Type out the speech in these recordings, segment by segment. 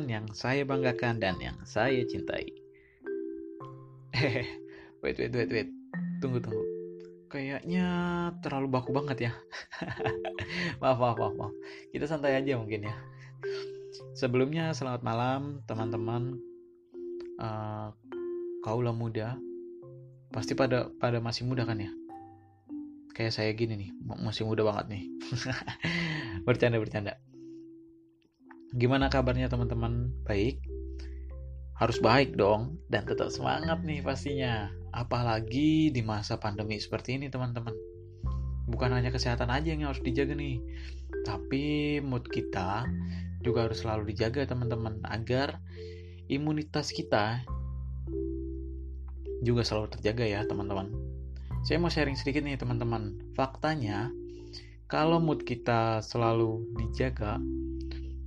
teman-teman yang saya banggakan dan yang saya cintai. Hehehe, wait, wait, wait, wait. Tunggu, tunggu. Kayaknya terlalu baku banget ya. maaf, maaf, maaf, maaf. Kita santai aja mungkin ya. Sebelumnya, selamat malam teman-teman. Uh, kaulah muda. Pasti pada pada masih muda kan ya? Kayak saya gini nih, masih muda banget nih. bercanda, bercanda. Gimana kabarnya teman-teman? Baik? Harus baik dong dan tetap semangat nih pastinya. Apalagi di masa pandemi seperti ini teman-teman. Bukan hanya kesehatan aja yang harus dijaga nih, tapi mood kita juga harus selalu dijaga teman-teman agar imunitas kita juga selalu terjaga ya teman-teman. Saya mau sharing sedikit nih teman-teman. Faktanya kalau mood kita selalu dijaga,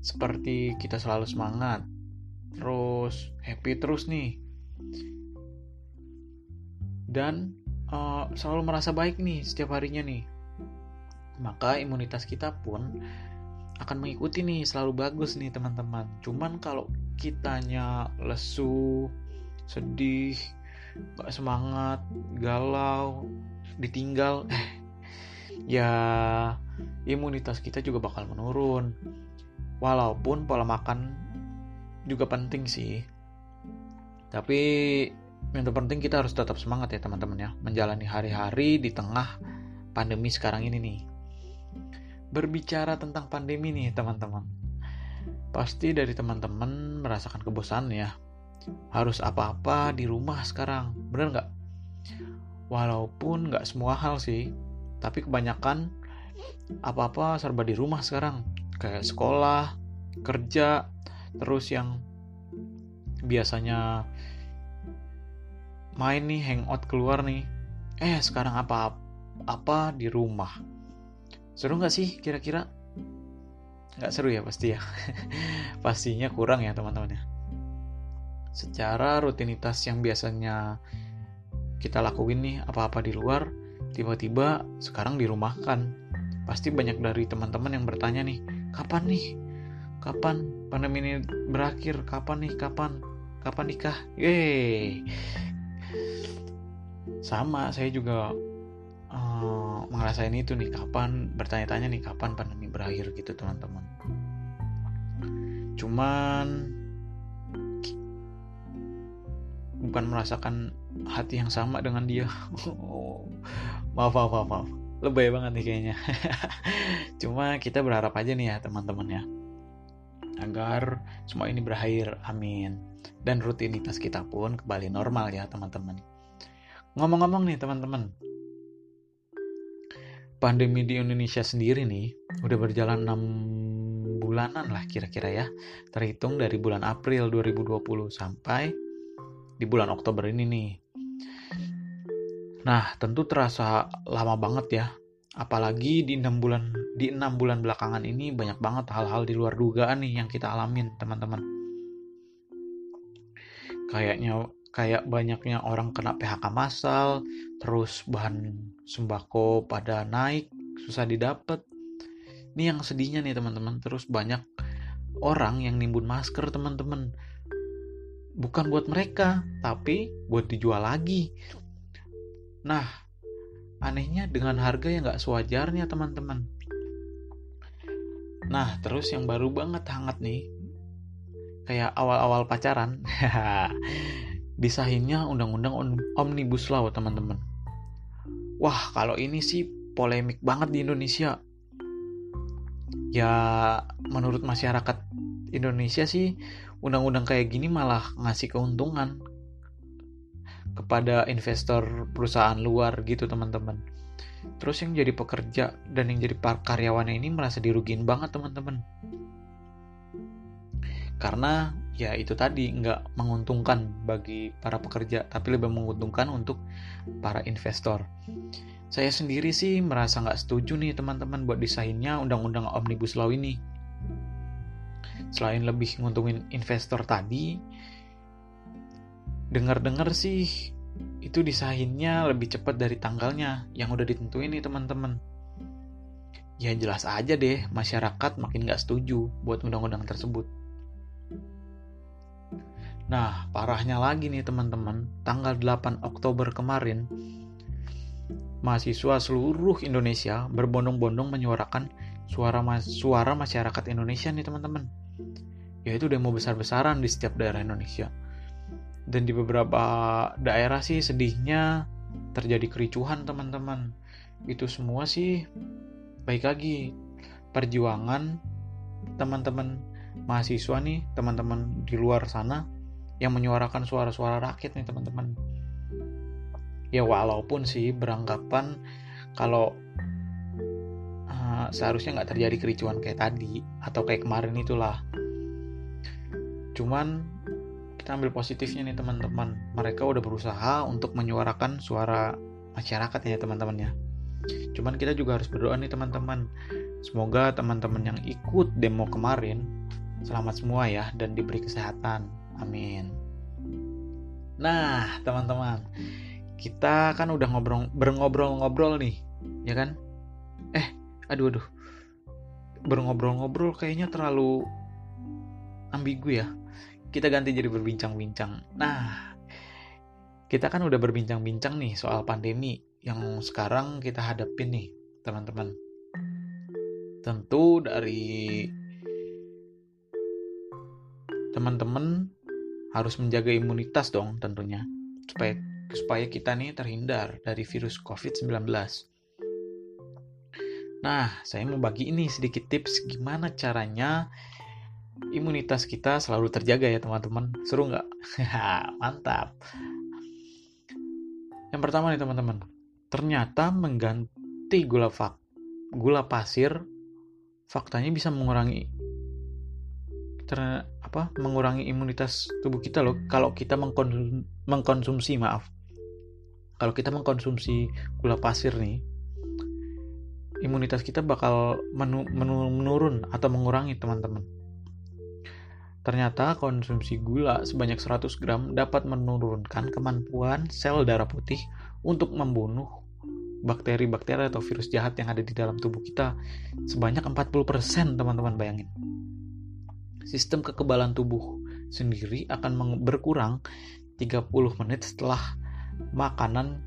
seperti kita selalu semangat, terus happy terus nih, dan uh, selalu merasa baik nih setiap harinya nih, maka imunitas kita pun akan mengikuti nih selalu bagus nih teman-teman. Cuman kalau kitanya lesu, sedih, gak semangat, galau, ditinggal, ya imunitas kita juga bakal menurun walaupun pola makan juga penting sih. Tapi yang terpenting kita harus tetap semangat ya teman-teman ya. Menjalani hari-hari di tengah pandemi sekarang ini nih. Berbicara tentang pandemi nih teman-teman. Pasti dari teman-teman merasakan kebosanan ya. Harus apa-apa di rumah sekarang bener nggak? Walaupun nggak semua hal sih tapi kebanyakan apa-apa serba di rumah sekarang kayak sekolah, kerja, terus yang biasanya main nih, hangout keluar nih. Eh, sekarang apa apa di rumah. Seru nggak sih kira-kira? Nggak seru ya pasti ya. Pastinya kurang ya teman-teman ya. Secara rutinitas yang biasanya kita lakuin nih apa-apa di luar, tiba-tiba sekarang dirumahkan. Pasti banyak dari teman-teman yang bertanya nih, kapan nih? Kapan pandemi ini berakhir? Kapan nih? Kapan? Kapan nikah? Yeay. sama saya juga uh, ngerasain itu nih. Kapan bertanya-tanya nih kapan pandemi berakhir gitu teman-teman. Cuman bukan merasakan hati yang sama dengan dia. Maaf maaf maaf, maaf lebay banget nih kayaknya. Cuma kita berharap aja nih ya teman-teman ya. Agar semua ini berakhir amin. Dan rutinitas kita pun kembali normal ya teman-teman. Ngomong-ngomong nih teman-teman. Pandemi di Indonesia sendiri nih udah berjalan 6 bulanan lah kira-kira ya. Terhitung dari bulan April 2020 sampai di bulan Oktober ini nih Nah, tentu terasa lama banget ya. Apalagi di enam bulan di enam bulan belakangan ini banyak banget hal-hal di luar dugaan nih yang kita alamin, teman-teman. Kayaknya kayak banyaknya orang kena PHK massal, terus bahan sembako pada naik, susah didapat. Ini yang sedihnya nih teman-teman, terus banyak orang yang nimbun masker teman-teman. Bukan buat mereka, tapi buat dijual lagi Nah, anehnya dengan harga yang gak sewajarnya teman-teman. Nah, terus yang baru banget hangat nih, kayak awal-awal pacaran, disahinnya undang-undang omnibus law teman-teman. Wah, kalau ini sih polemik banget di Indonesia. Ya, menurut masyarakat Indonesia sih, undang-undang kayak gini malah ngasih keuntungan kepada investor perusahaan luar gitu teman-teman. Terus yang jadi pekerja dan yang jadi karyawannya ini merasa dirugiin banget teman-teman. Karena ya itu tadi nggak menguntungkan bagi para pekerja tapi lebih menguntungkan untuk para investor. Saya sendiri sih merasa nggak setuju nih teman-teman buat desainnya undang-undang omnibus law ini. Selain lebih nguntungin investor tadi dengar-dengar sih itu disahinnya lebih cepat dari tanggalnya yang udah ditentuin nih teman-teman. Ya jelas aja deh masyarakat makin gak setuju buat undang-undang tersebut. Nah, parahnya lagi nih teman-teman, tanggal 8 Oktober kemarin, mahasiswa seluruh Indonesia berbondong-bondong menyuarakan suara mas suara masyarakat Indonesia nih teman-teman. Yaitu demo besar-besaran di setiap daerah Indonesia. Dan di beberapa daerah sih sedihnya terjadi kericuhan teman-teman. Itu semua sih baik lagi perjuangan teman-teman mahasiswa nih, teman-teman di luar sana yang menyuarakan suara-suara rakyat nih teman-teman. Ya walaupun sih beranggapan kalau uh, seharusnya nggak terjadi kericuan kayak tadi atau kayak kemarin itulah. Cuman kita ambil positifnya nih teman-teman. Mereka udah berusaha untuk menyuarakan suara masyarakat ya teman-teman ya. Cuman kita juga harus berdoa nih teman-teman. Semoga teman-teman yang ikut demo kemarin selamat semua ya dan diberi kesehatan Amin. Nah, teman-teman, kita kan udah ngobrol berngobrol-ngobrol nih, ya kan? Eh, aduh aduh. Berngobrol-ngobrol kayaknya terlalu ambigu ya. Kita ganti jadi berbincang-bincang. Nah, kita kan udah berbincang-bincang nih soal pandemi yang sekarang kita hadapin nih, teman-teman. Tentu dari teman-teman harus menjaga imunitas dong tentunya supaya supaya kita nih terhindar dari virus COVID-19. Nah, saya mau bagi ini sedikit tips gimana caranya imunitas kita selalu terjaga ya teman-teman. Seru nggak? Mantap. Yang pertama nih teman-teman, ternyata mengganti gula fak gula pasir faktanya bisa mengurangi ter, apa mengurangi imunitas tubuh kita loh kalau kita mengkonsum, mengkonsumsi maaf kalau kita mengkonsumsi gula pasir nih imunitas kita bakal menu, menu, menurun atau mengurangi teman-teman ternyata konsumsi gula sebanyak 100 gram dapat menurunkan kemampuan sel darah putih untuk membunuh bakteri-bakteri atau virus jahat yang ada di dalam tubuh kita. Sebanyak 40% teman-teman bayangin. Sistem kekebalan tubuh sendiri akan berkurang 30 menit setelah makanan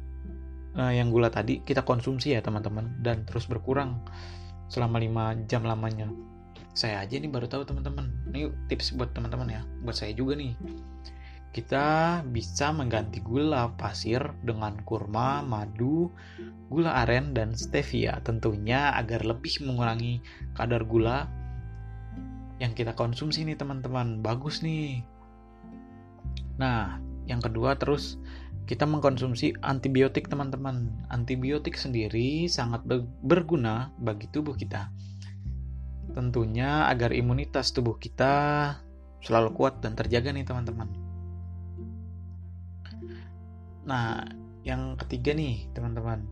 uh, yang gula tadi kita konsumsi ya teman-teman dan terus berkurang selama 5 jam lamanya saya aja nih baru tahu teman-teman. Ini tips buat teman-teman ya. Buat saya juga nih. Kita bisa mengganti gula pasir dengan kurma, madu, gula aren, dan stevia. Tentunya agar lebih mengurangi kadar gula yang kita konsumsi nih teman-teman. Bagus nih. Nah yang kedua terus kita mengkonsumsi antibiotik teman-teman. Antibiotik sendiri sangat berguna bagi tubuh kita tentunya agar imunitas tubuh kita selalu kuat dan terjaga nih teman-teman. Nah yang ketiga nih teman-teman.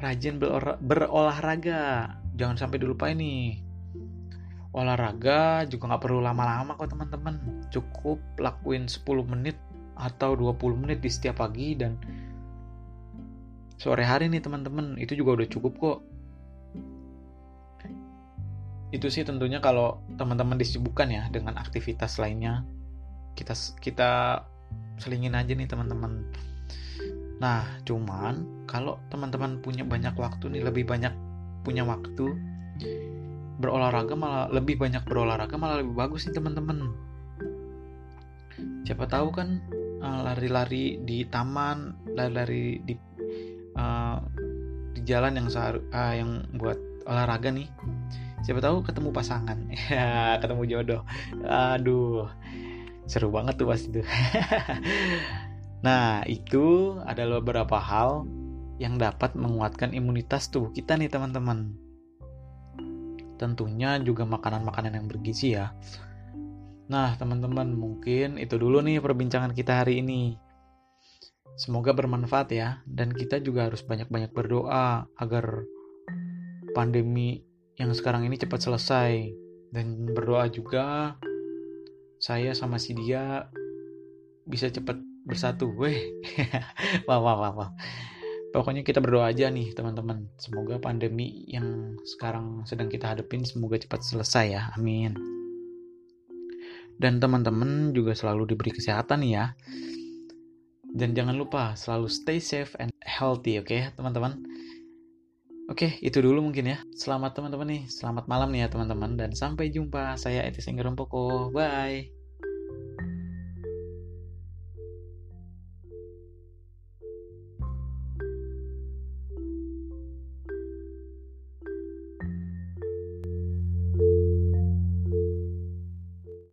Rajin berolahraga. Jangan sampai dilupain nih. Olahraga juga nggak perlu lama-lama kok teman-teman. Cukup lakuin 10 menit atau 20 menit di setiap pagi dan sore hari nih teman-teman. Itu juga udah cukup kok itu sih tentunya kalau teman-teman disibukkan ya dengan aktivitas lainnya kita kita selingin aja nih teman-teman. Nah cuman kalau teman-teman punya banyak waktu nih lebih banyak punya waktu berolahraga malah lebih banyak berolahraga malah lebih bagus nih teman-teman. Siapa tahu kan eh, lari-lari di taman lari-lari di uh, di jalan yang sehar, uh, yang buat olahraga nih siapa tahu ketemu pasangan. Ya ketemu jodoh. Aduh seru banget tuh pasti tuh nah itu adalah beberapa hal yang dapat menguatkan imunitas tubuh kita nih teman-teman. Tentunya juga makanan-makanan yang bergizi ya. Nah, teman-teman, mungkin itu dulu nih perbincangan kita hari ini. Semoga bermanfaat ya, dan kita juga harus banyak-banyak berdoa agar pandemi yang sekarang ini cepat selesai. Dan berdoa juga saya sama si dia bisa cepat bersatu. Weh, wah, wah, wah, wah. Pokoknya kita berdoa aja nih teman-teman. Semoga pandemi yang sekarang sedang kita hadapin semoga cepat selesai ya. Amin. dan teman-teman juga selalu diberi kesehatan ya. Dan jangan lupa selalu stay safe and healthy, oke okay, teman-teman. Oke, itu dulu mungkin ya. Selamat teman-teman nih, selamat malam nih ya teman-teman dan sampai jumpa. Saya Etis Enggerompoko. Bye.